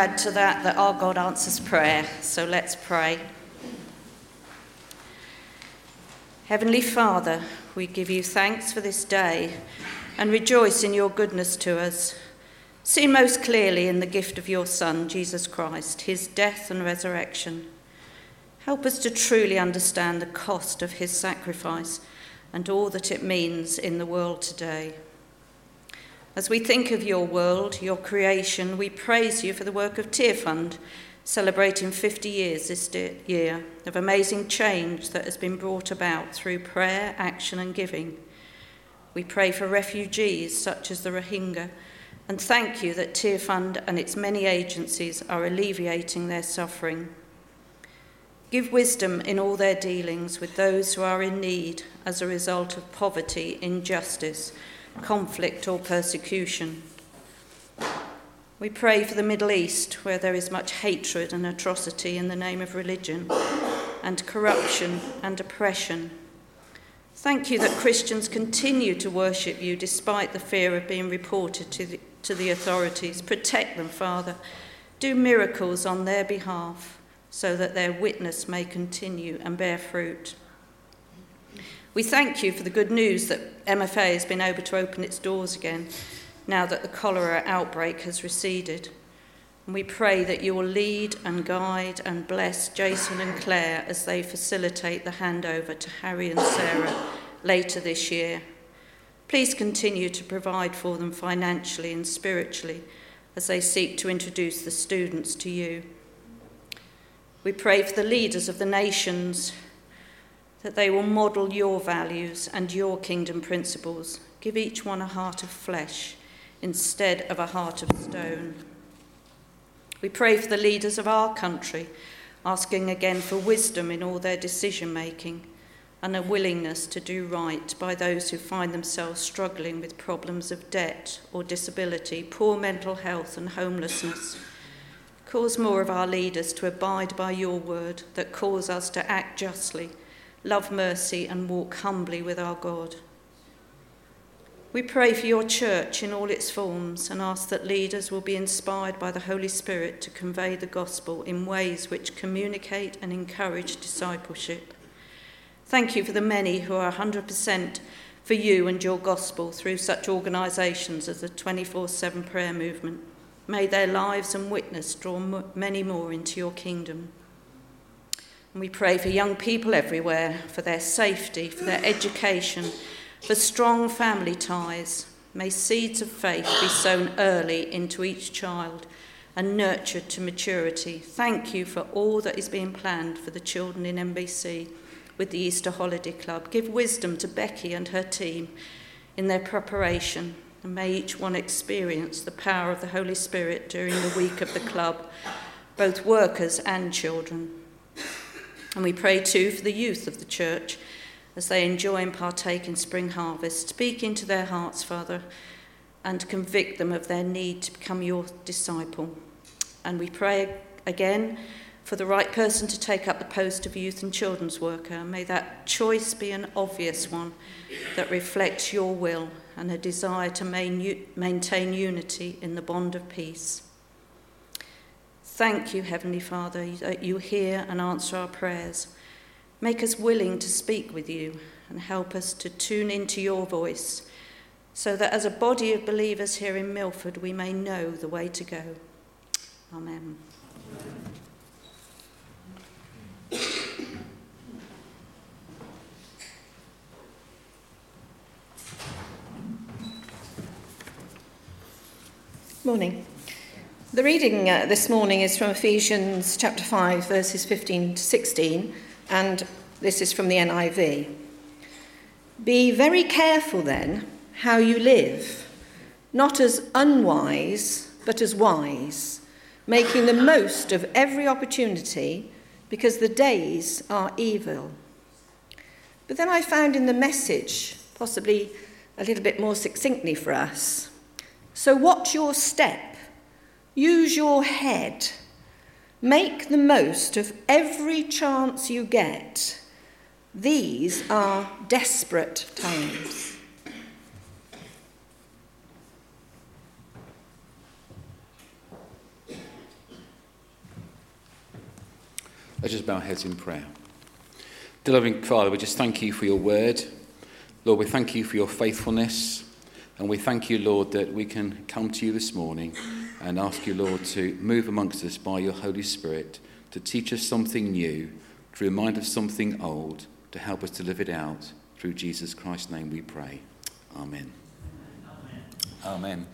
add to that that our God answers prayer, so let's pray. Heavenly Father, we give you thanks for this day and rejoice in your goodness to us. See most clearly in the gift of your Son, Jesus Christ, his death and resurrection. Help us to truly understand the cost of his sacrifice and all that it means in the world today. As we think of your world, your creation, we praise you for the work of Tear Fund, celebrating 50 years this year of amazing change that has been brought about through prayer, action, and giving. We pray for refugees such as the Rohingya and thank you that Tear Fund and its many agencies are alleviating their suffering. Give wisdom in all their dealings with those who are in need as a result of poverty, injustice, conflict or persecution. We pray for the Middle East, where there is much hatred and atrocity in the name of religion, and corruption and oppression. Thank you that Christians continue to worship you despite the fear of being reported to the, to the authorities. Protect them, Father. Do miracles on their behalf so that their witness may continue and bear fruit. We thank you for the good news that MFA has been able to open its doors again now that the cholera outbreak has receded. And we pray that you will lead and guide and bless Jason and Claire as they facilitate the handover to Harry and Sarah later this year. Please continue to provide for them financially and spiritually as they seek to introduce the students to you. We pray for the leaders of the nations that they will model your values and your kingdom principles. Give each one a heart of flesh instead of a heart of stone. We pray for the leaders of our country, asking again for wisdom in all their decision making and a willingness to do right by those who find themselves struggling with problems of debt or disability, poor mental health, and homelessness. Cause more of our leaders to abide by your word that calls us to act justly, love mercy, and walk humbly with our God. We pray for your church in all its forms and ask that leaders will be inspired by the Holy Spirit to convey the gospel in ways which communicate and encourage discipleship. Thank you for the many who are 100% for you and your gospel through such organisations as the 24 7 prayer movement. May their lives and witness draw many more into your kingdom. And we pray for young people everywhere, for their safety, for their education, for strong family ties. May seeds of faith be sown early into each child and nurtured to maturity. Thank you for all that is being planned for the children in NBC with the Easter Holiday Club. Give wisdom to Becky and her team in their preparation, and may each one experience the power of the Holy Spirit during the week of the club, both workers and children. And we pray too for the youth of the church as they enjoy and partake in spring harvest. Speak into their hearts, Father, and convict them of their need to become your disciple. And we pray again for the right person to take up the post of youth and children's worker. May that choice be an obvious one that reflects your will and a desire to maintain unity in the bond of peace. Thank you, Heavenly Father, that you hear and answer our prayers. Make us willing to speak with you and help us to tune into your voice so that as a body of believers here in Milford, we may know the way to go. Amen. Morning. The reading uh, this morning is from Ephesians chapter 5, verses 15 to 16, and this is from the NIV. Be very careful then how you live, not as unwise, but as wise, making the most of every opportunity because the days are evil. But then I found in the message, possibly a little bit more succinctly for us, so watch your step Use your head. Make the most of every chance you get. These are desperate times. Let's just bow our heads in prayer. Dear loving Father, we just thank you for your word. Lord, we thank you for your faithfulness. And we thank you, Lord, that we can come to you this morning and ask you, Lord, to move amongst us by your Holy Spirit, to teach us something new, to remind us something old, to help us to live it out. Through Jesus Christ's name we pray. Amen. Amen.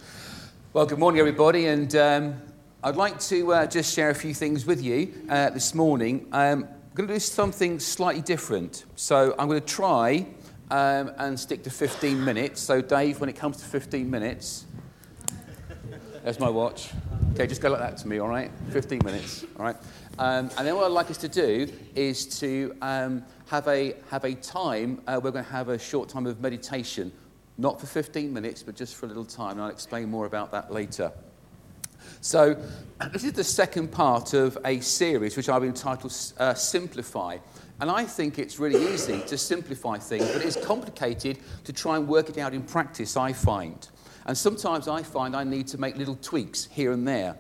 Well, good morning, everybody. And um, I'd like to uh, just share a few things with you uh, this morning. Um, I'm going to do something slightly different. So I'm going to try um, and stick to 15 minutes. So, Dave, when it comes to 15 minutes, there's my watch. Okay, just go like that to me, all right? 15 minutes, all right? Um, and then what I'd like us to do is to um, have, a, have a time, uh, we're going to have a short time of meditation, not for 15 minutes, but just for a little time, and I'll explain more about that later. So, this is the second part of a series which I've entitled uh, Simplify. And I think it's really easy to simplify things, but it's complicated to try and work it out in practice, I find. And sometimes I find I need to make little tweaks here and there.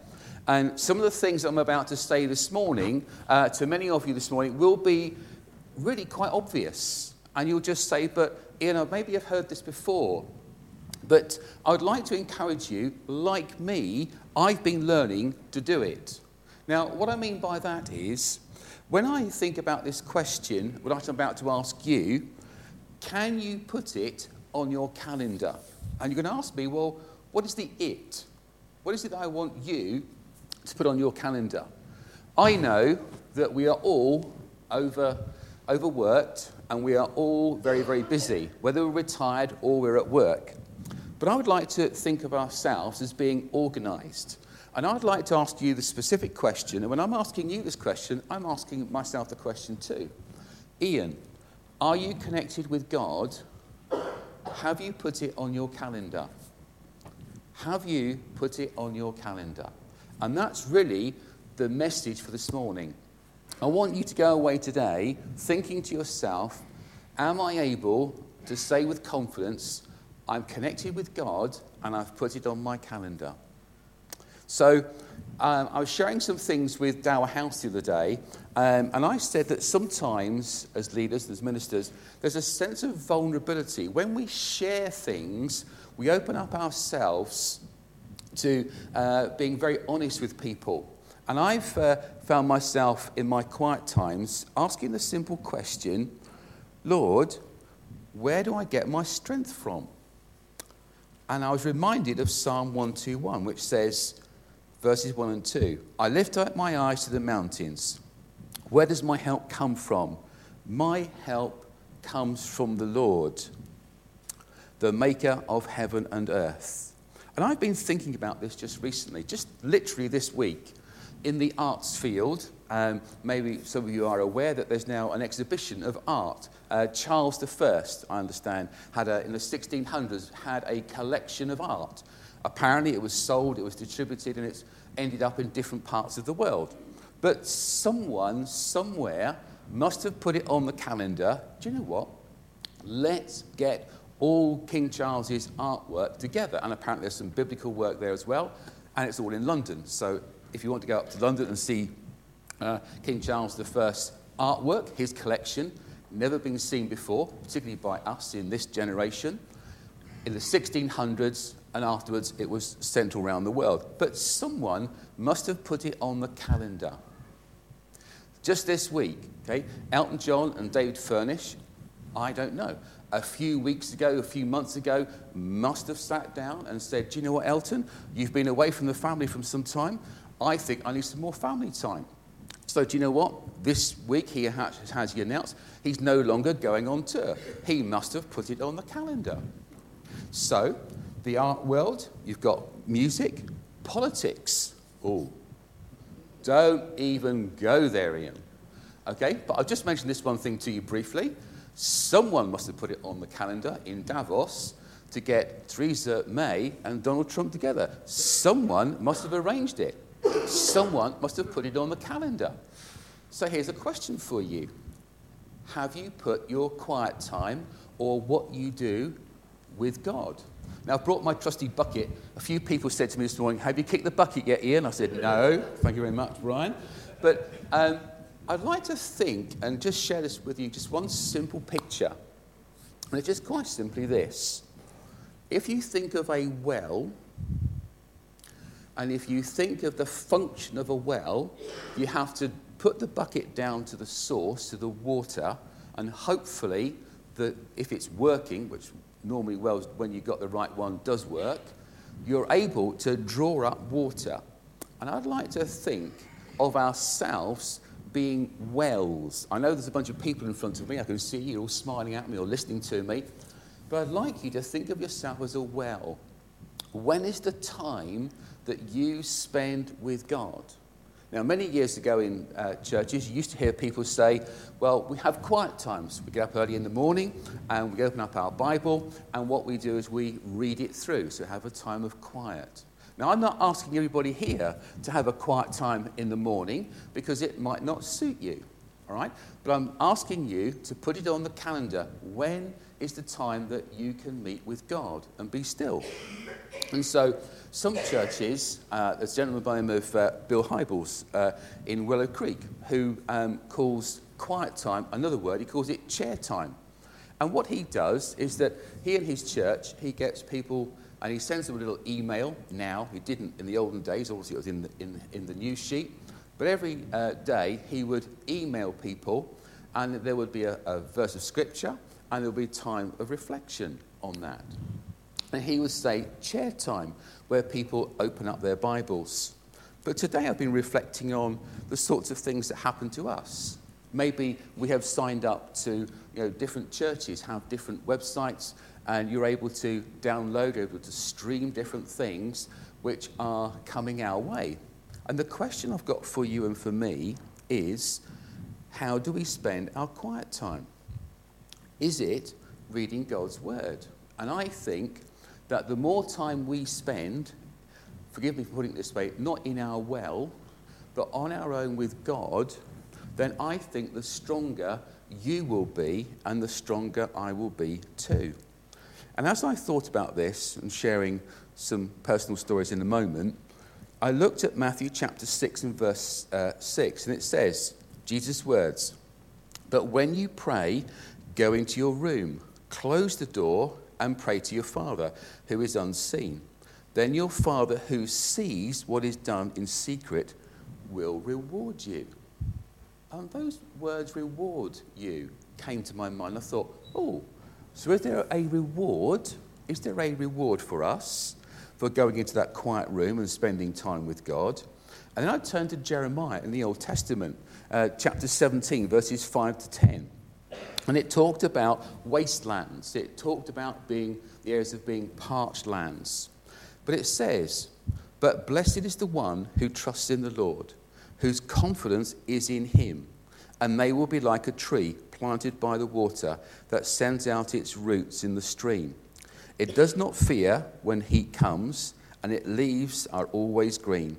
And some of the things I'm about to say this morning, uh, to many of you this morning, will be really quite obvious. And you'll just say, but, you know, maybe I've heard this before. But I would like to encourage you, like me, I've been learning to do it. Now, what I mean by that is, when I think about this question, what I'm about to ask you, can you put it on your calendar? And you're going to ask me, well, what is the it? What is it that I want you to put on your calendar? I know that we are all over, overworked and we are all very, very busy, whether we're retired or we're at work. But I would like to think of ourselves as being organized. And I'd like to ask you the specific question. And when I'm asking you this question, I'm asking myself the question too. Ian, are you connected with God have you put it on your calendar? Have you put it on your calendar? And that's really the message for this morning. I want you to go away today thinking to yourself, Am I able to say with confidence, I'm connected with God and I've put it on my calendar? So, um, I was sharing some things with Dower House the other day, um, and I said that sometimes, as leaders, as ministers, there's a sense of vulnerability. When we share things, we open up ourselves to uh, being very honest with people. And I've uh, found myself in my quiet times asking the simple question Lord, where do I get my strength from? And I was reminded of Psalm 121, which says, verses 1 and 2 I lift up my eyes to the mountains. Where does my help come from? My help comes from the Lord, the maker of heaven and earth. And I've been thinking about this just recently, just literally this week. In the arts field, um, maybe some of you are aware that there's now an exhibition of art. Uh, Charles I, I understand, had a, in the 1600s had a collection of art. Apparently, it was sold, it was distributed, and it's ended up in different parts of the world. But someone, somewhere, must have put it on the calendar. Do you know what? Let's get all King Charles's artwork together. And apparently there's some biblical work there as well. And it's all in London. So if you want to go up to London and see uh, King Charles I's artwork, his collection, never been seen before, particularly by us in this generation. In the 1600s and afterwards, it was sent around the world. But someone must have put it on the calendar. Just this week, okay, Elton John and David Furnish, I don't know, a few weeks ago, a few months ago, must have sat down and said, Do you know what, Elton? You've been away from the family for some time. I think I need some more family time. So, do you know what? This week he has, has he announced he's no longer going on tour. He must have put it on the calendar. So, the art world, you've got music, politics. Oh, don't even go there, Ian. Okay, but I'll just mention this one thing to you briefly. Someone must have put it on the calendar in Davos to get Theresa May and Donald Trump together. Someone must have arranged it. Someone must have put it on the calendar. So here's a question for you Have you put your quiet time or what you do with God? Now, I've brought my trusty bucket. A few people said to me this morning, Have you kicked the bucket yet, Ian? I said, No. Thank you very much, Brian. But um, I'd like to think and just share this with you just one simple picture. And it's just quite simply this. If you think of a well, and if you think of the function of a well, you have to put the bucket down to the source, to the water, and hopefully, the, if it's working, which normally wells, when you've got the right one, does work, you're able to draw up water. And I'd like to think of ourselves being wells. I know there's a bunch of people in front of me. I can see you all smiling at me or listening to me. But I'd like you to think of yourself as a well. When is the time that you spend with God. Now, many years ago in uh, churches, you used to hear people say, Well, we have quiet times. We get up early in the morning and we open up our Bible, and what we do is we read it through, so have a time of quiet. Now, I'm not asking everybody here to have a quiet time in the morning because it might not suit you, all right? But I'm asking you to put it on the calendar. When is the time that you can meet with God and be still? And so, some churches, uh, there's a gentleman by the name of uh, Bill Hybels uh, in Willow Creek who um, calls quiet time another word, he calls it chair time. And what he does is that he and his church, he gets people and he sends them a little email now. He didn't in the olden days, obviously it was in the, in, in the news sheet. But every uh, day he would email people and there would be a, a verse of scripture and there would be time of reflection on that. And he would say, chair time, where people open up their Bibles. But today I've been reflecting on the sorts of things that happen to us. Maybe we have signed up to you know, different churches, have different websites, and you're able to download, able to stream different things which are coming our way. And the question I've got for you and for me is how do we spend our quiet time? Is it reading God's Word? And I think that the more time we spend, forgive me for putting it this way, not in our well, but on our own with God, then I think the stronger you will be and the stronger I will be too. And as I thought about this and sharing some personal stories in a moment, I looked at Matthew chapter 6 and verse uh, 6, and it says, Jesus' words, But when you pray, go into your room, close the door, and pray to your Father who is unseen. Then your Father who sees what is done in secret will reward you. And those words, reward you, came to my mind. I thought, oh, so is there a reward? Is there a reward for us for going into that quiet room and spending time with God? And then I turned to Jeremiah in the Old Testament, uh, chapter 17, verses 5 to 10. And it talked about wastelands. It talked about being the areas of being parched lands. But it says, But blessed is the one who trusts in the Lord, whose confidence is in him. And they will be like a tree planted by the water that sends out its roots in the stream. It does not fear when heat comes, and its leaves are always green.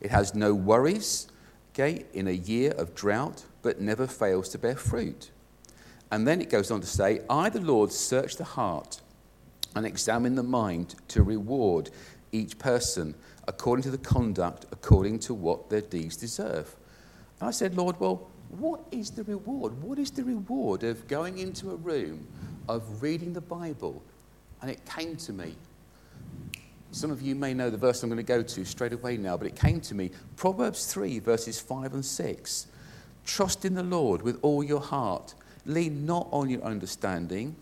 It has no worries okay, in a year of drought, but never fails to bear fruit. And then it goes on to say, I, the Lord, search the heart and examine the mind to reward each person according to the conduct, according to what their deeds deserve. And I said, Lord, well, what is the reward? What is the reward of going into a room, of reading the Bible? And it came to me. Some of you may know the verse I'm going to go to straight away now, but it came to me. Proverbs 3, verses 5 and 6. Trust in the Lord with all your heart. Lean not on your understanding.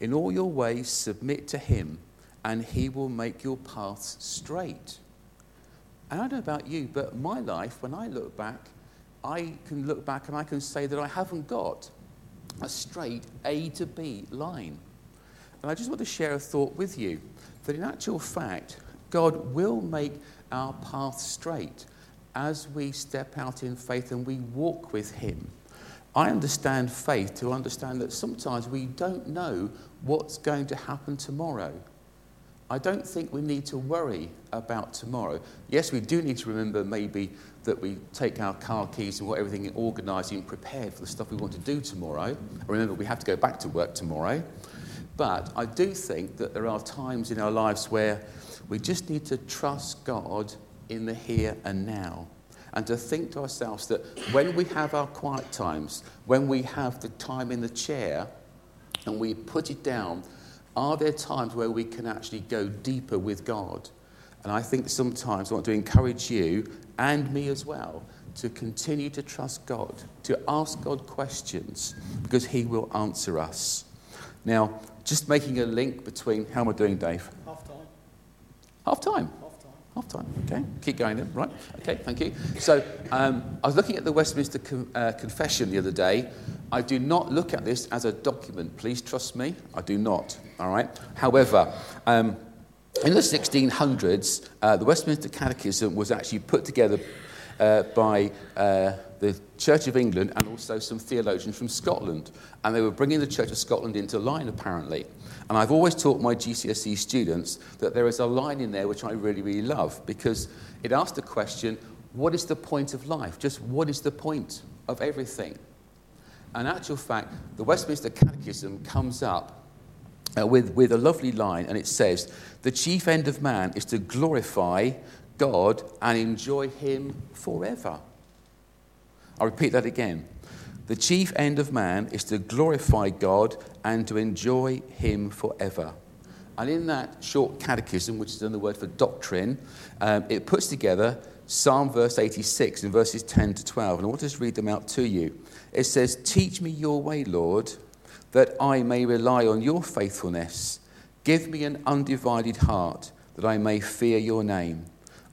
In all your ways, submit to Him, and He will make your paths straight. And I don't know about you, but my life, when I look back, I can look back and I can say that I haven't got a straight A to B line. And I just want to share a thought with you that in actual fact, God will make our path straight as we step out in faith and we walk with Him. I understand faith to understand that sometimes we don't know what's going to happen tomorrow. I don't think we need to worry about tomorrow. Yes, we do need to remember maybe that we take our car keys and got everything organised and prepared for the stuff we want to do tomorrow. Remember, we have to go back to work tomorrow. But I do think that there are times in our lives where we just need to trust God in the here and now. And to think to ourselves that when we have our quiet times, when we have the time in the chair and we put it down, are there times where we can actually go deeper with God? And I think sometimes I want to encourage you and me as well to continue to trust God, to ask God questions, because He will answer us. Now, just making a link between how am I doing, Dave? Half time. Half time. Half time. Half time. Okay, keep going then. Right. Okay, thank you. So um, I was looking at the Westminster Con- uh, Confession the other day. I do not look at this as a document. Please trust me. I do not. All right. However, um, in the 1600s, uh, the Westminster Catechism was actually put together uh, by uh, the Church of England and also some theologians from Scotland. And they were bringing the Church of Scotland into line, apparently. And I've always taught my GCSE students that there is a line in there which I really, really love because it asks the question what is the point of life? Just what is the point of everything? In actual fact, the Westminster Catechism comes up uh, with, with a lovely line, and it says, The chief end of man is to glorify God and enjoy Him forever. I'll repeat that again. The chief end of man is to glorify God and to enjoy Him forever. And in that short catechism, which is another word for doctrine, um, it puts together Psalm verse 86 in verses 10 to 12. And I want to just read them out to you. It says, Teach me your way, Lord, that I may rely on your faithfulness. Give me an undivided heart, that I may fear your name.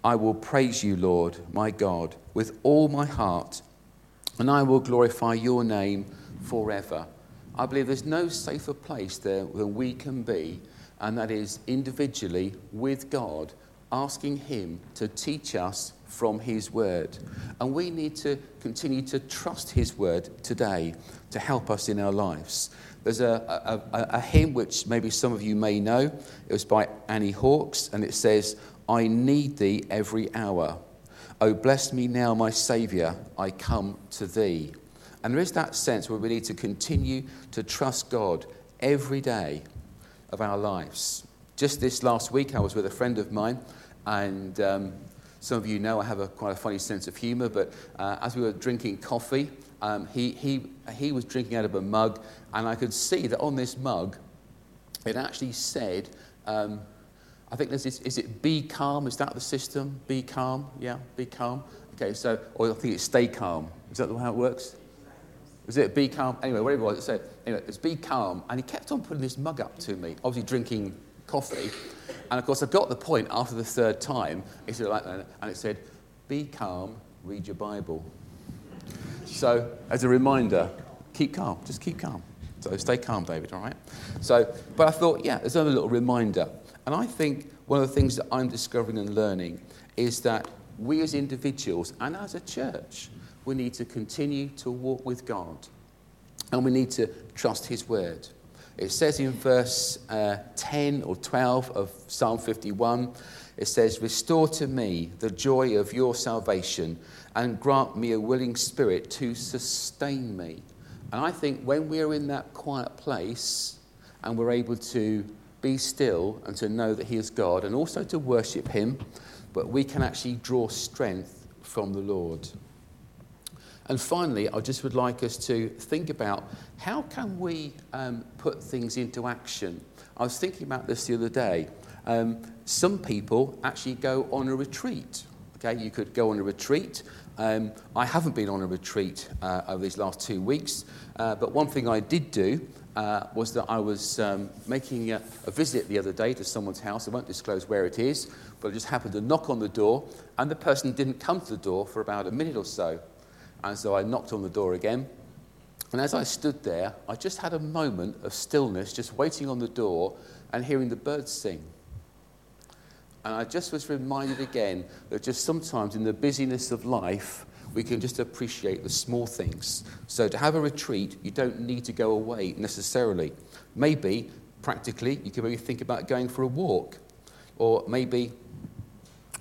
I will praise you, Lord, my God, with all my heart, and I will glorify your name forever. I believe there's no safer place there than we can be, and that is individually with God, asking Him to teach us from His Word. And we need to continue to trust His Word today to help us in our lives. There's a, a, a, a hymn which maybe some of you may know. It was by Annie Hawkes, and it says, I need thee every hour. Oh, bless me now, my Saviour, I come to thee. And there is that sense where we need to continue to trust God every day of our lives. Just this last week, I was with a friend of mine, and um, some of you know I have a quite a funny sense of humour, but uh, as we were drinking coffee, um, he, he, he was drinking out of a mug, and I could see that on this mug, it actually said, um, I think there's this, is it be calm? Is that the system? Be calm? Yeah, be calm. Okay, so, or I think it's stay calm. Is that how it works? Was it be calm? Anyway, whatever it was, it said, anyway, it's be calm. And he kept on putting this mug up to me, obviously drinking coffee. And of course, I got the point after the third time. Said like and it said, be calm, read your Bible. So, as a reminder, keep calm, just keep calm. So stay calm, David, all right? So, but I thought, yeah, there's another little reminder. And I think one of the things that I'm discovering and learning is that we as individuals and as a church, we need to continue to walk with God. And we need to trust His word. It says in verse uh, 10 or 12 of Psalm 51, it says, Restore to me the joy of your salvation and grant me a willing spirit to sustain me. And I think when we're in that quiet place and we're able to be still and to know that He is God and also to worship Him, but we can actually draw strength from the Lord. And finally, I just would like us to think about how can we um, put things into action. I was thinking about this the other day. Um, some people actually go on a retreat. Okay, you could go on a retreat. Um, I haven't been on a retreat uh, over these last two weeks, uh, but one thing I did do uh, was that I was um, making a, a, visit the other day to someone's house. I won't disclose where it is, but I just happened to knock on the door, and the person didn't come to the door for about a minute or so. And so I knocked on the door again. And as I stood there, I just had a moment of stillness, just waiting on the door and hearing the birds sing. And I just was reminded again that just sometimes in the busyness of life, we can just appreciate the small things. So to have a retreat, you don't need to go away necessarily. Maybe, practically, you could maybe think about going for a walk. Or maybe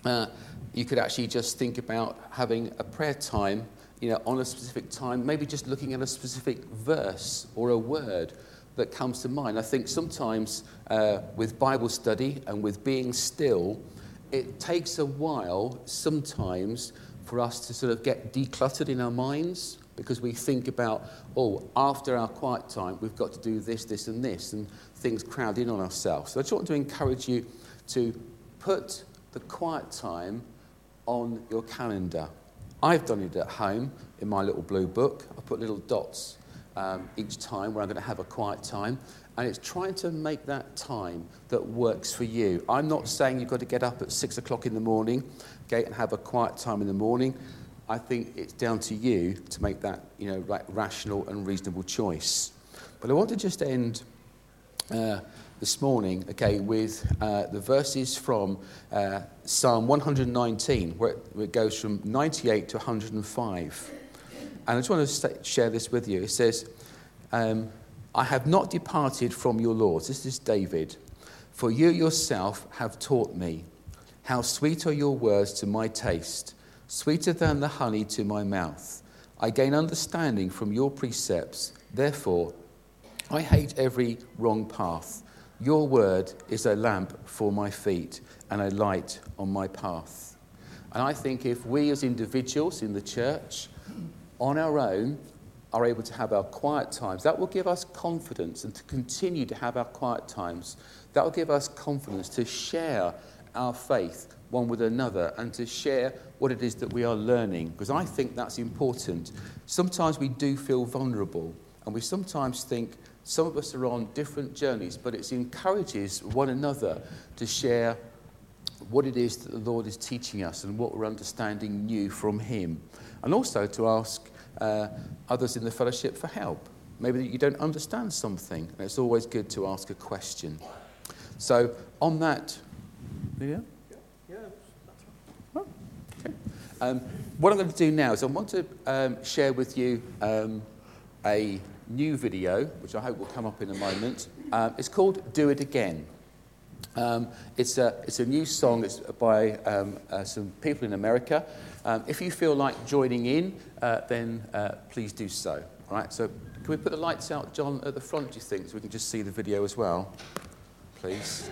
uh, you could actually just think about having a prayer time you know, on a specific time, maybe just looking at a specific verse or a word that comes to mind. I think sometimes uh, with Bible study and with being still, it takes a while sometimes for us to sort of get decluttered in our minds because we think about, oh, after our quiet time, we've got to do this, this, and this, and things crowd in on ourselves. So I just want to encourage you to put the quiet time on your calendar. I've done it at home in my little blue book. I put little dots um, each time where I'm going to have a quiet time. And it's trying to make that time that works for you. I'm not saying you've got to get up at six o'clock in the morning, okay, and have a quiet time in the morning. I think it's down to you to make that, you know, right, rational and reasonable choice. But I want to just end uh, this morning, okay, with uh, the verses from uh, Psalm 119, where it, goes from 98 to 105. And I just want to share this with you. It says, um, I have not departed from your laws. This is David. For you yourself have taught me. How sweet are your words to my taste, sweeter than the honey to my mouth. I gain understanding from your precepts. Therefore, I hate every wrong path. Your word is a lamp for my feet and a light on my path. And I think if we as individuals in the church on our own are able to have our quiet times, that will give us confidence and to continue to have our quiet times. That will give us confidence to share our faith one with another and to share what it is that we are learning, because I think that's important. Sometimes we do feel vulnerable, and we sometimes think some of us are on different journeys, but it encourages one another to share what it is that the Lord is teaching us and what we're understanding new from Him and also to ask uh, others in the fellowship for help. Maybe you don't understand something, and it's always good to ask a question. So, on that, yeah? Yeah, oh, okay. Um, what I'm going to do now is I want to um, share with you um, a new video, which I hope will come up in a moment. Um, it's called Do It Again. Um, it's, a, it's a new song. It's by um, uh, some people in America. Um, if you feel like joining in, uh, then uh, please do so. All right, so can we put the lights out, John, at the front, do you think, so we can just see the video as well? Please.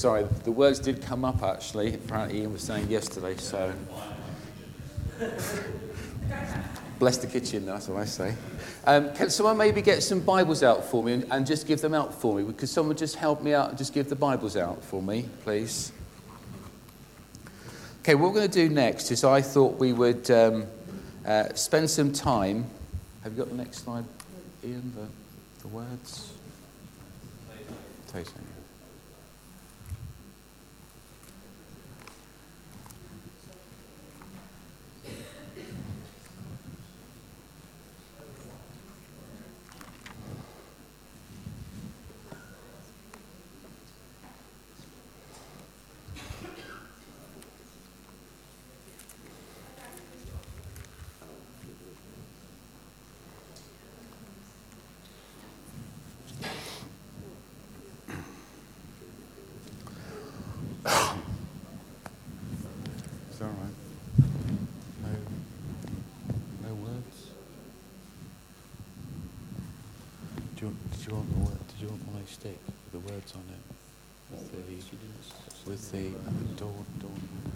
Sorry. The words did come up actually. Apparently, Ian was saying yesterday. So, bless the kitchen. That's what I say. Um, can someone maybe get some Bibles out for me and, and just give them out for me? Could someone just help me out and just give the Bibles out for me, please? Okay, what we're going to do next is I thought we would um, uh, spend some time. Have you got the next slide, Ian? The, the words? Potato. You want my stick with the words on it? With the, with the dawn, dawn.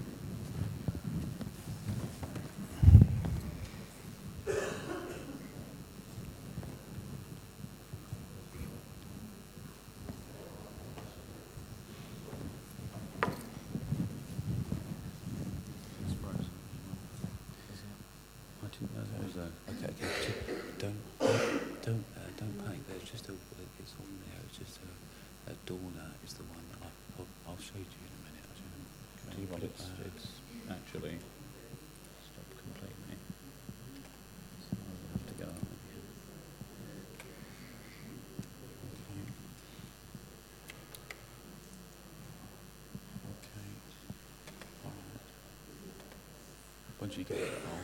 Once you get it on,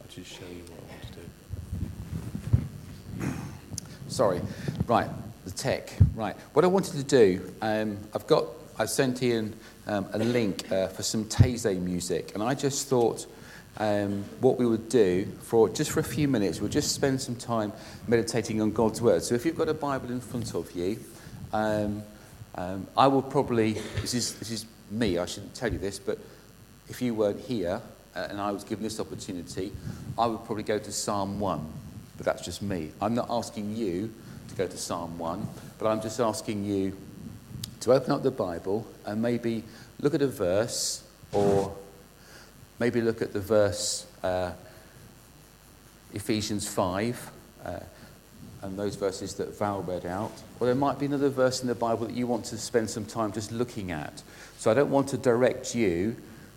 I'll just show you what I want to do. Sorry. Right, the tech. Right. What I wanted to do, um, I've got, I sent Ian um, a link uh, for some Taizé music, and I just thought um, what we would do for just for a few minutes, we'll just spend some time meditating on God's word. So if you've got a Bible in front of you, um, um, I will probably, this is, this is me, I shouldn't tell you this, but if you weren't here uh, and I was given this opportunity, I would probably go to Psalm 1. But that's just me. I'm not asking you to go to Psalm 1, but I'm just asking you to open up the Bible and maybe look at a verse or maybe look at the verse uh, Ephesians 5 uh, and those verses that Val read out. Or there might be another verse in the Bible that you want to spend some time just looking at. So I don't want to direct you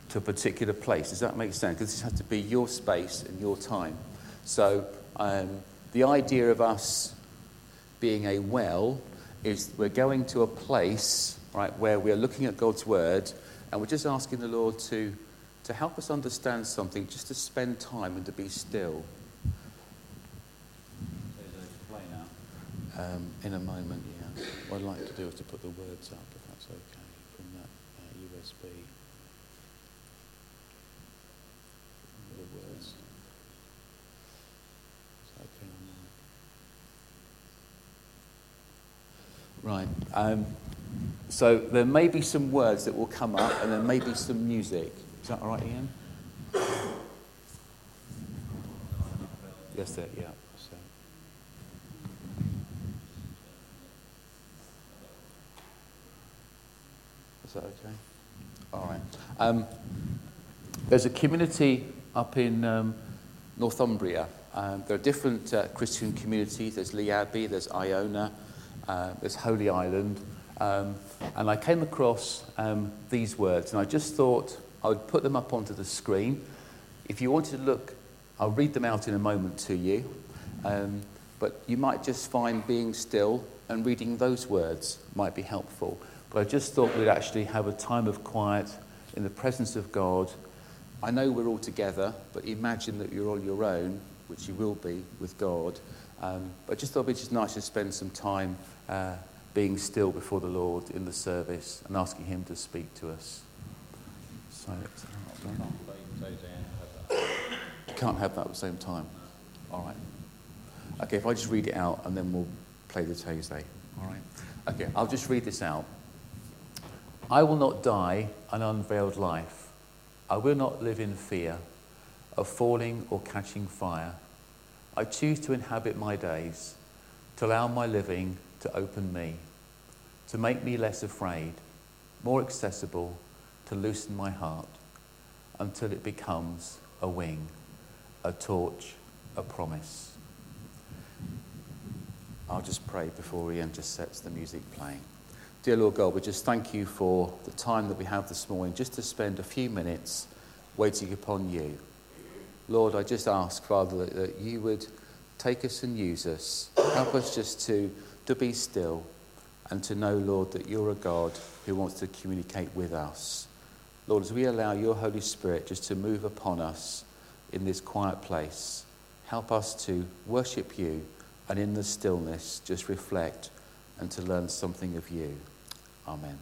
to a particular place. Does that make sense? Because this has to be your space and your time. So um, the idea of us being a well is we're going to a place, right, where we're looking at God's word and we're just asking the Lord to, to help us understand something, just to spend time and to be still. Um, in a moment, yeah. What I'd like to do is to put the words up, if that's okay, from that. just be the words. Is that okay on Right. Um, so there may be some words that will come up and there may be some music. Is that all right, Ian? Yes, sir. Yeah. So. Is that okay? All right. Um, there's a community up in um, Northumbria. Um, there are different uh, Christian communities. There's Lee Abbey, there's Iona, uh, Holy Island. Um, and I came across um, these words, and I just thought I would put them up onto the screen. If you wanted to look, I'll read them out in a moment to you. Um, but you might just find being still and reading those words might be helpful. But I just thought we'd actually have a time of quiet in the presence of God. I know we're all together, but imagine that you're on your own, which you will be with God. Um, but just thought it'd be just nice to spend some time uh, being still before the Lord in the service and asking Him to speak to us. So, can't have that at the same time. All right. Okay, if I just read it out and then we'll play the Tuesday. All right. Okay, I'll just read this out. I will not die an unveiled life. I will not live in fear of falling or catching fire. I choose to inhabit my days, to allow my living to open me, to make me less afraid, more accessible, to loosen my heart until it becomes a wing, a torch, a promise. I'll just pray before Ian just sets the music playing. Dear Lord God, we just thank you for the time that we have this morning just to spend a few minutes waiting upon you. Lord, I just ask, Father, that, that you would take us and use us. Help us just to, to be still and to know, Lord, that you're a God who wants to communicate with us. Lord, as we allow your Holy Spirit just to move upon us in this quiet place, help us to worship you and in the stillness just reflect and to learn something of you. Amen.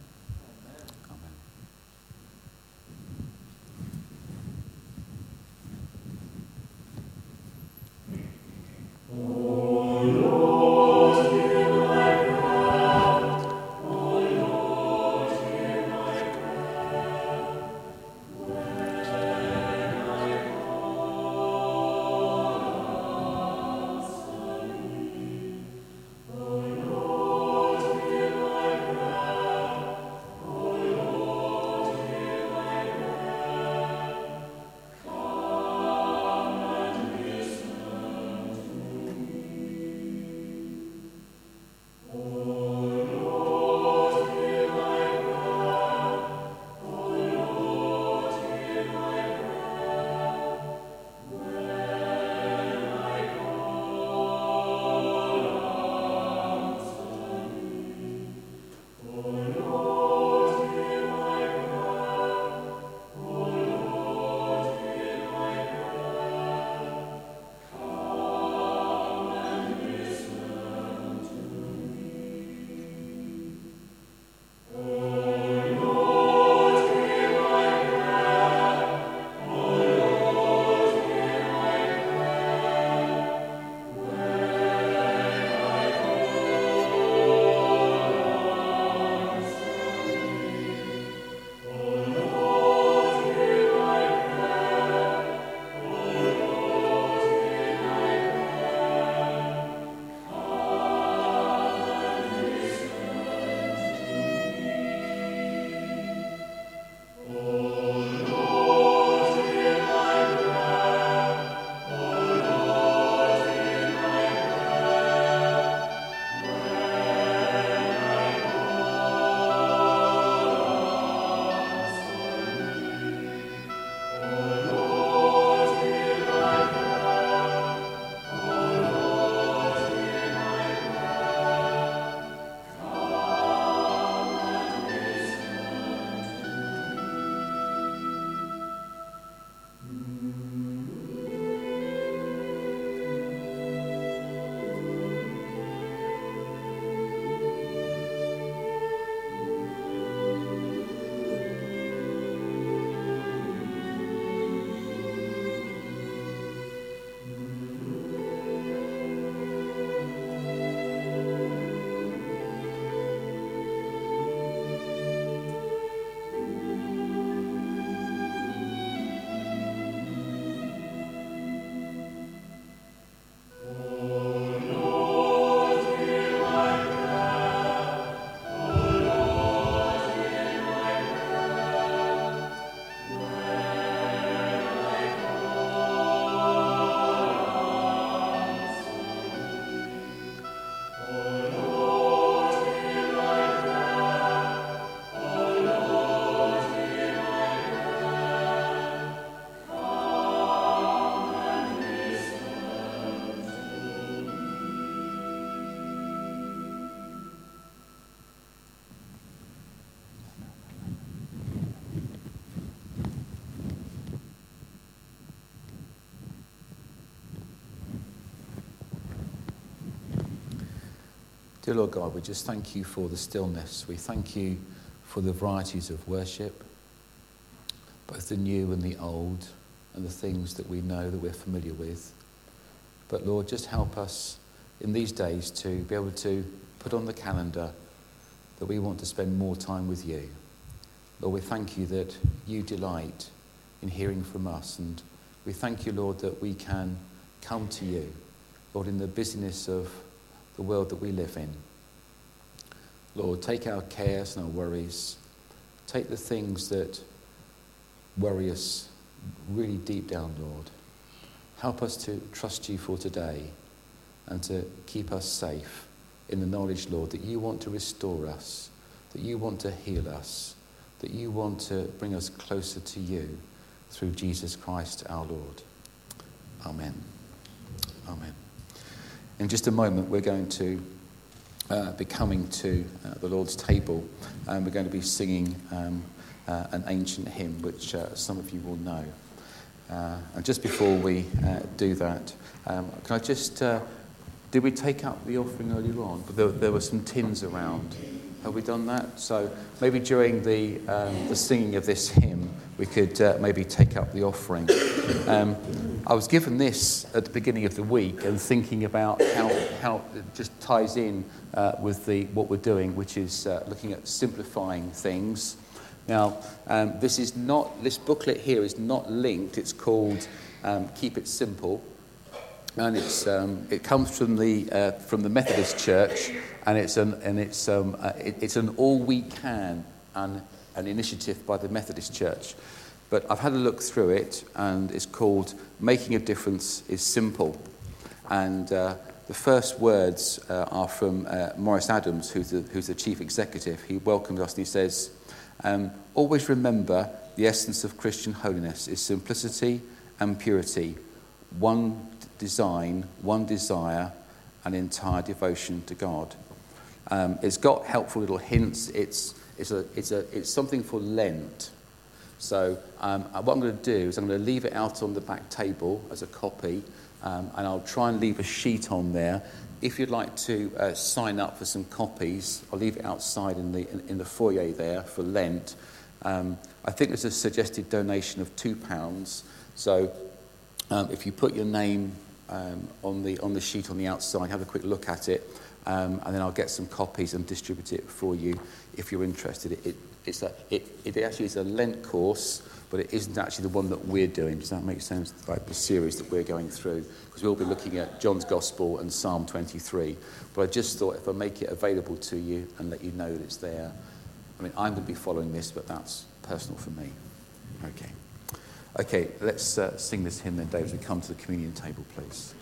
Dear Lord God, we just thank you for the stillness. We thank you for the varieties of worship, both the new and the old, and the things that we know that we're familiar with. But Lord, just help us in these days to be able to put on the calendar that we want to spend more time with you. Lord, we thank you that you delight in hearing from us, and we thank you, Lord, that we can come to you, Lord, in the busyness of the world that we live in. Lord, take our cares and our worries, take the things that worry us really deep down, Lord. Help us to trust you for today and to keep us safe in the knowledge, Lord, that you want to restore us, that you want to heal us, that you want to bring us closer to you through Jesus Christ our Lord. Amen. Amen. In just a moment, we're going to uh, be coming to uh, the Lord's table and we're going to be singing um, uh, an ancient hymn, which uh, some of you will know. Uh, and just before we uh, do that, um, can I just. Did we take up the offering earlier on? But there, there were some tins around. Have we done that? So maybe during the, um, the singing of this hymn, we could uh, maybe take up the offering. Um, I was given this at the beginning of the week and thinking about how, how it just ties in uh, with the, what we're doing, which is uh, looking at simplifying things. Now, um, this is not, this booklet here is not linked. It's called um, Keep It Simple. And it's, um, it comes from the, uh, from the Methodist Church, and it's an, and it's, um, uh, it, it's an all we can an, an initiative by the Methodist Church. But I've had a look through it, and it's called Making a Difference is Simple. And uh, the first words uh, are from uh, Morris Adams, who's the, who's the chief executive. He welcomes us and he says, um, Always remember the essence of Christian holiness is simplicity and purity, one design, one desire, and entire devotion to God. Um, it's got helpful little hints. It's, it's, a, it's, a, it's something for Lent. So um, what I'm going to do is I'm going to leave it out on the back table as a copy, um, and I'll try and leave a sheet on there. If you'd like to uh, sign up for some copies, I'll leave it outside in the, in, in the foyer there for Lent. Um, I think there's a suggested donation of £2. So um, if you put your name um, on, the, on the sheet on the outside, have a quick look at it, um, and then I'll get some copies and distribute it for you if you're interested. It, it, it's a, it, it actually is a Lent course, but it isn't actually the one that we're doing. Does that make sense? Like the series that we're going through, because we'll be looking at John's Gospel and Psalm 23. But I just thought if I make it available to you and let you know that it's there, I mean, I'm going to be following this, but that's personal for me. Okay. Okay, let's uh, sing this hymn then, Dave, as we come to the communion table, please.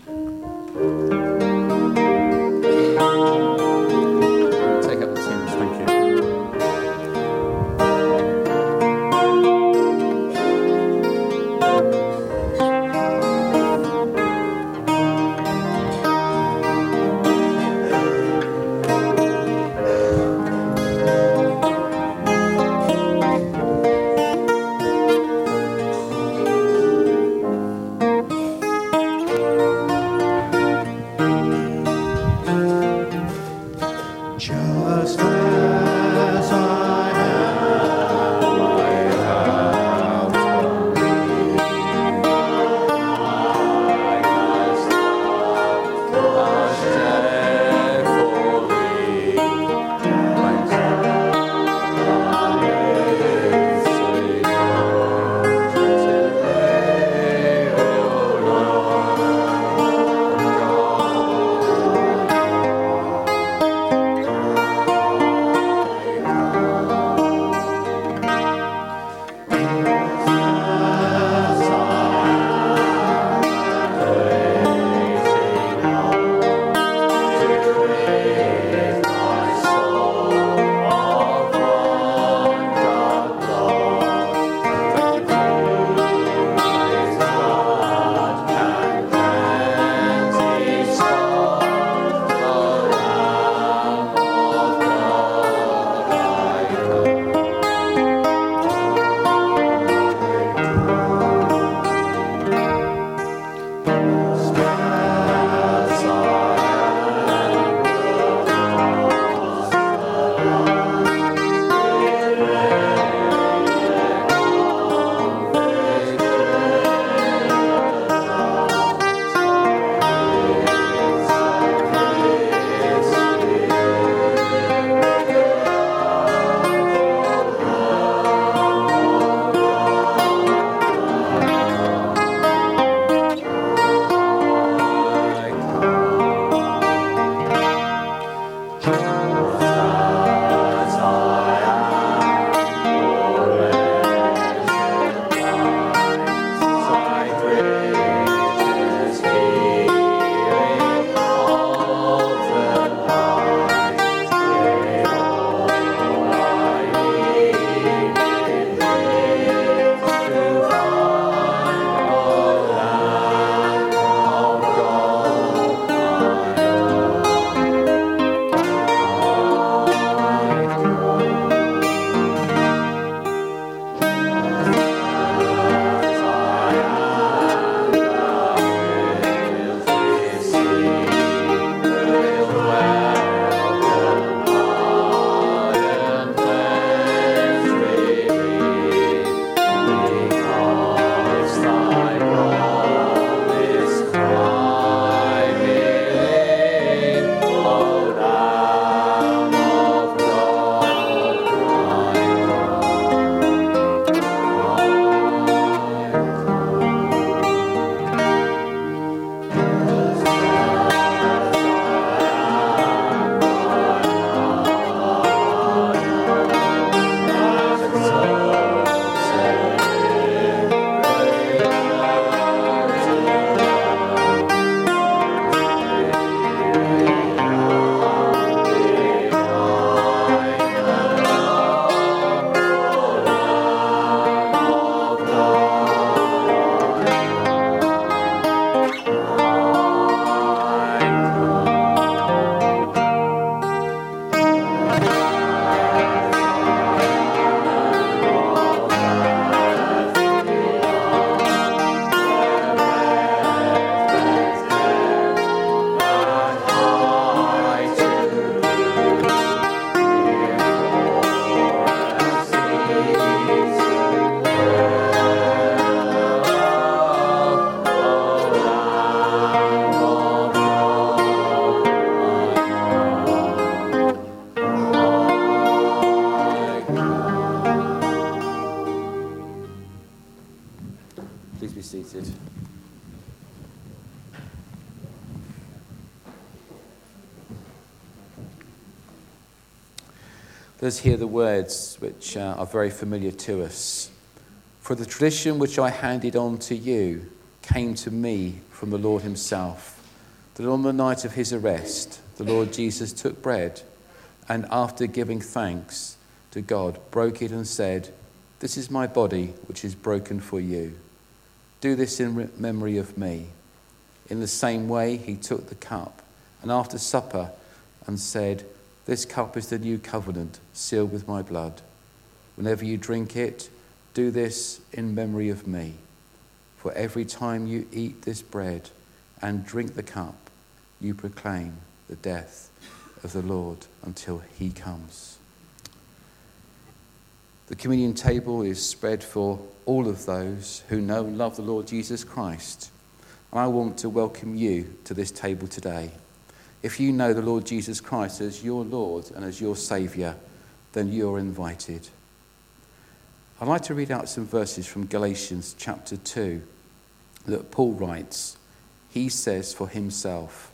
Us hear the words which uh, are very familiar to us. For the tradition which I handed on to you came to me from the Lord Himself. That on the night of His arrest, the Lord Jesus took bread and, after giving thanks to God, broke it and said, This is my body which is broken for you. Do this in memory of me. In the same way, He took the cup and, after supper, and said, This cup is the new covenant sealed with my blood. Whenever you drink it, do this in memory of me. For every time you eat this bread and drink the cup, you proclaim the death of the Lord until he comes. The communion table is spread for all of those who know and love the Lord Jesus Christ. And I want to welcome you to this table today. If you know the Lord Jesus Christ as your Lord and as your Saviour, then you're invited. I'd like to read out some verses from Galatians chapter 2 that Paul writes. He says for himself,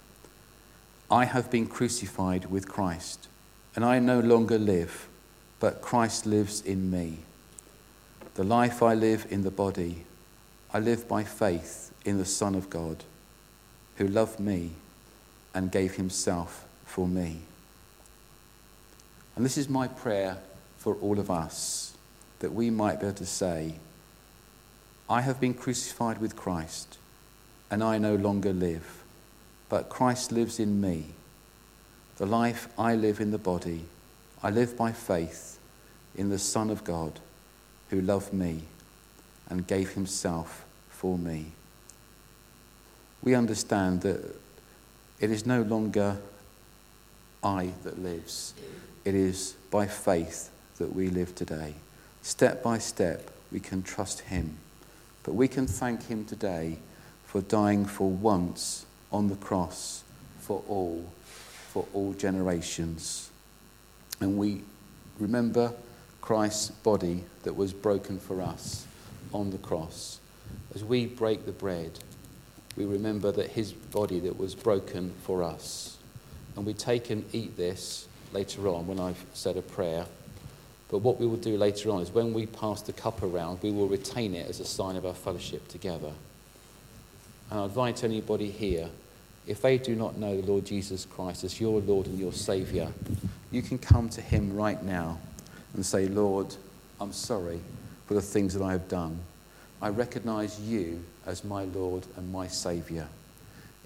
I have been crucified with Christ, and I no longer live, but Christ lives in me. The life I live in the body, I live by faith in the Son of God, who loved me and gave himself for me. And this is my prayer for all of us that we might be able to say, I have been crucified with Christ, and I no longer live, but Christ lives in me. The life I live in the body, I live by faith in the Son of God, who loved me and gave himself for me. We understand that it is no longer I that lives, it is by faith that we live today. Step by step, we can trust Him. But we can thank Him today for dying for once on the cross for all, for all generations. And we remember Christ's body that was broken for us on the cross. As we break the bread, we remember that His body that was broken for us. And we take and eat this later on when I've said a prayer. But what we will do later on is when we pass the cup around, we will retain it as a sign of our fellowship together. And I invite anybody here, if they do not know the Lord Jesus Christ as your Lord and your Saviour, you can come to Him right now and say, Lord, I'm sorry for the things that I have done. I recognize you as my Lord and my Saviour.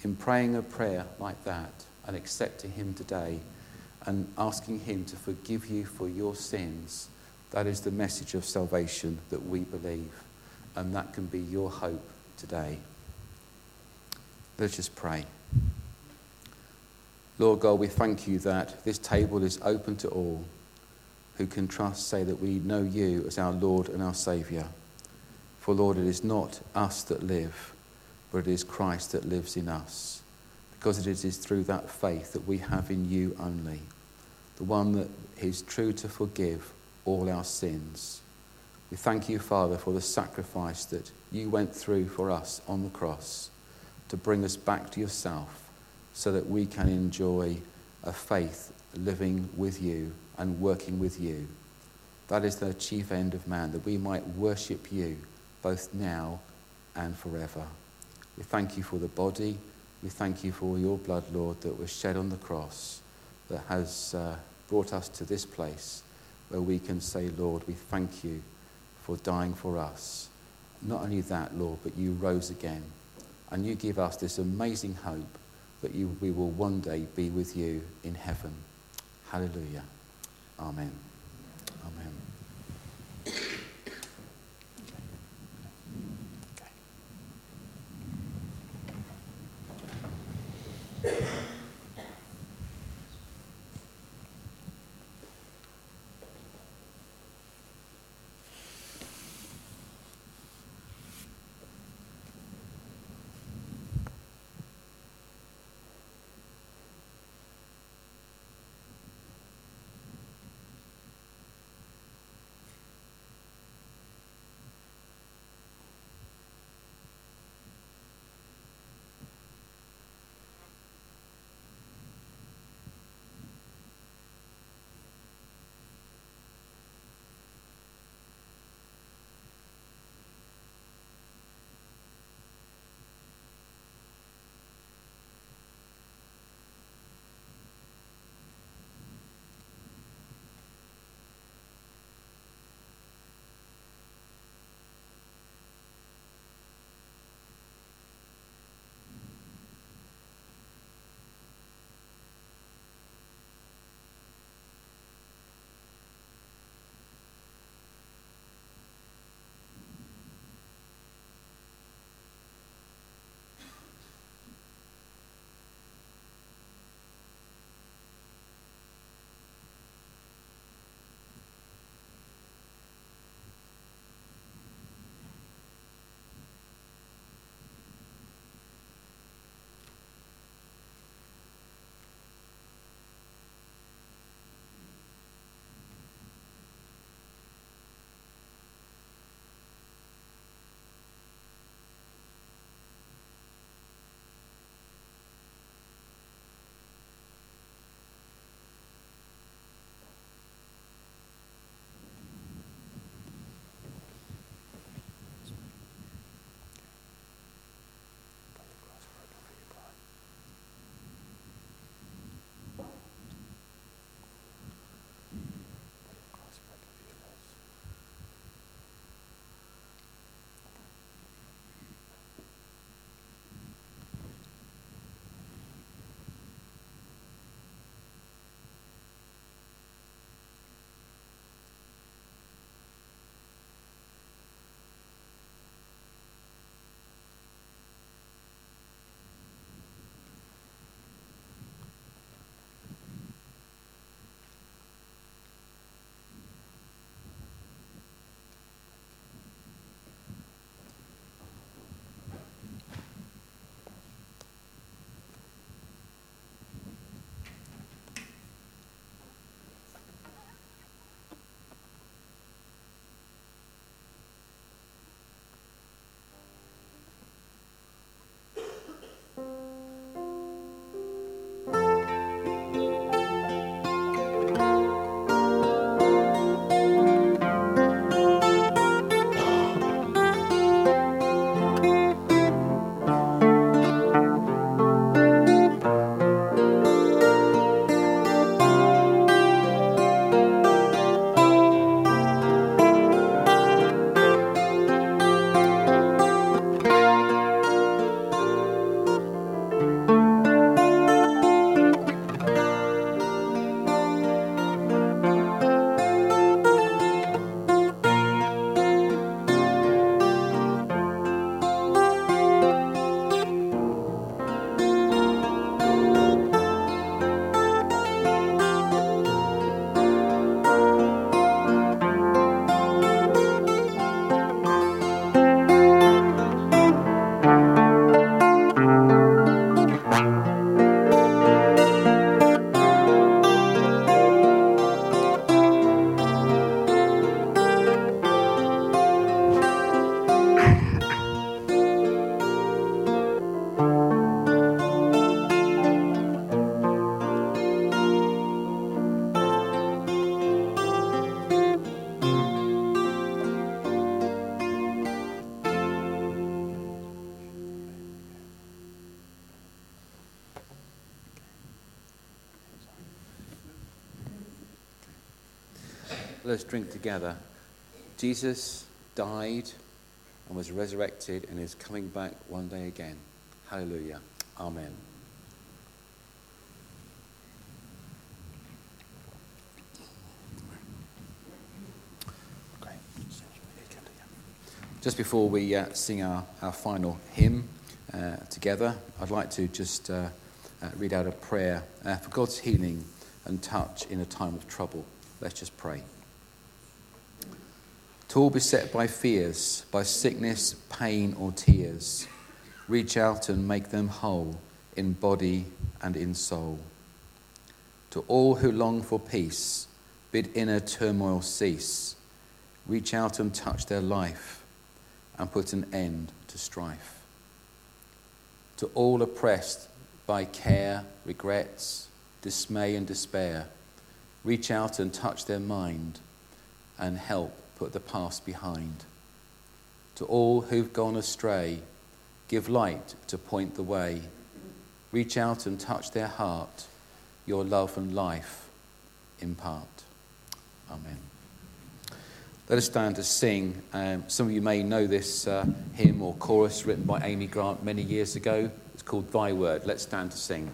In praying a prayer like that and accepting Him today, and asking Him to forgive you for your sins. That is the message of salvation that we believe, and that can be your hope today. Let's just pray. Lord God, we thank you that this table is open to all who can trust, say that we know you as our Lord and our Saviour. For, Lord, it is not us that live, but it is Christ that lives in us because it is through that faith that we have in you only, the one that is true to forgive all our sins. We thank you, Father, for the sacrifice that you went through for us on the cross to bring us back to yourself so that we can enjoy a faith living with you and working with you. That is the chief end of man, that we might worship you both now and forever. We thank you for the body. We thank you for your blood, Lord, that was shed on the cross, that has uh, brought us to this place where we can say, Lord, we thank you for dying for us. Not only that, Lord, but you rose again. And you give us this amazing hope that you, we will one day be with you in heaven. Hallelujah. Amen. Amen. Drink together. Jesus died and was resurrected and is coming back one day again. Hallelujah. Amen. Just before we uh, sing our, our final hymn uh, together, I'd like to just uh, uh, read out a prayer uh, for God's healing and touch in a time of trouble. Let's just pray. To all beset by fears, by sickness, pain, or tears, reach out and make them whole in body and in soul. To all who long for peace, bid inner turmoil cease. Reach out and touch their life and put an end to strife. To all oppressed by care, regrets, dismay, and despair, reach out and touch their mind and help put the past behind. To all who've gone astray, give light to point the way. Reach out and touch their heart, your love and life impart. Amen. Let us stand to sing. Um, some of you may know this uh, hymn or chorus written by Amy Grant many years ago. It's called Thy Word. Let's stand to sing.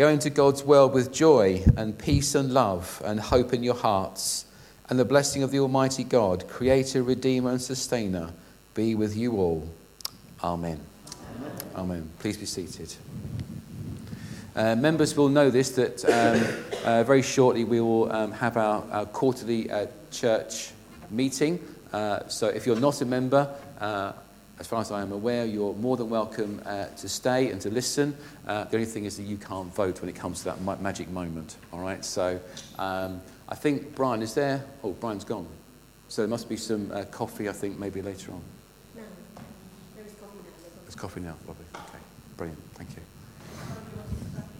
Go into God's world with joy and peace and love and hope in your hearts. And the blessing of the Almighty God, Creator, Redeemer, and Sustainer, be with you all. Amen. Amen. Please be seated. Uh, members will know this that um, uh, very shortly we will um, have our, our quarterly uh, church meeting. Uh, so if you're not a member, uh, as far as I am aware, you're more than welcome uh, to stay and to listen. Uh, the only thing is that you can't vote when it comes to that ma- magic moment. All right. So um, I think Brian is there. Oh, Brian's gone. So there must be some uh, coffee. I think maybe later on. No, there is coffee now. There's coffee now. Lovely. Okay. Brilliant.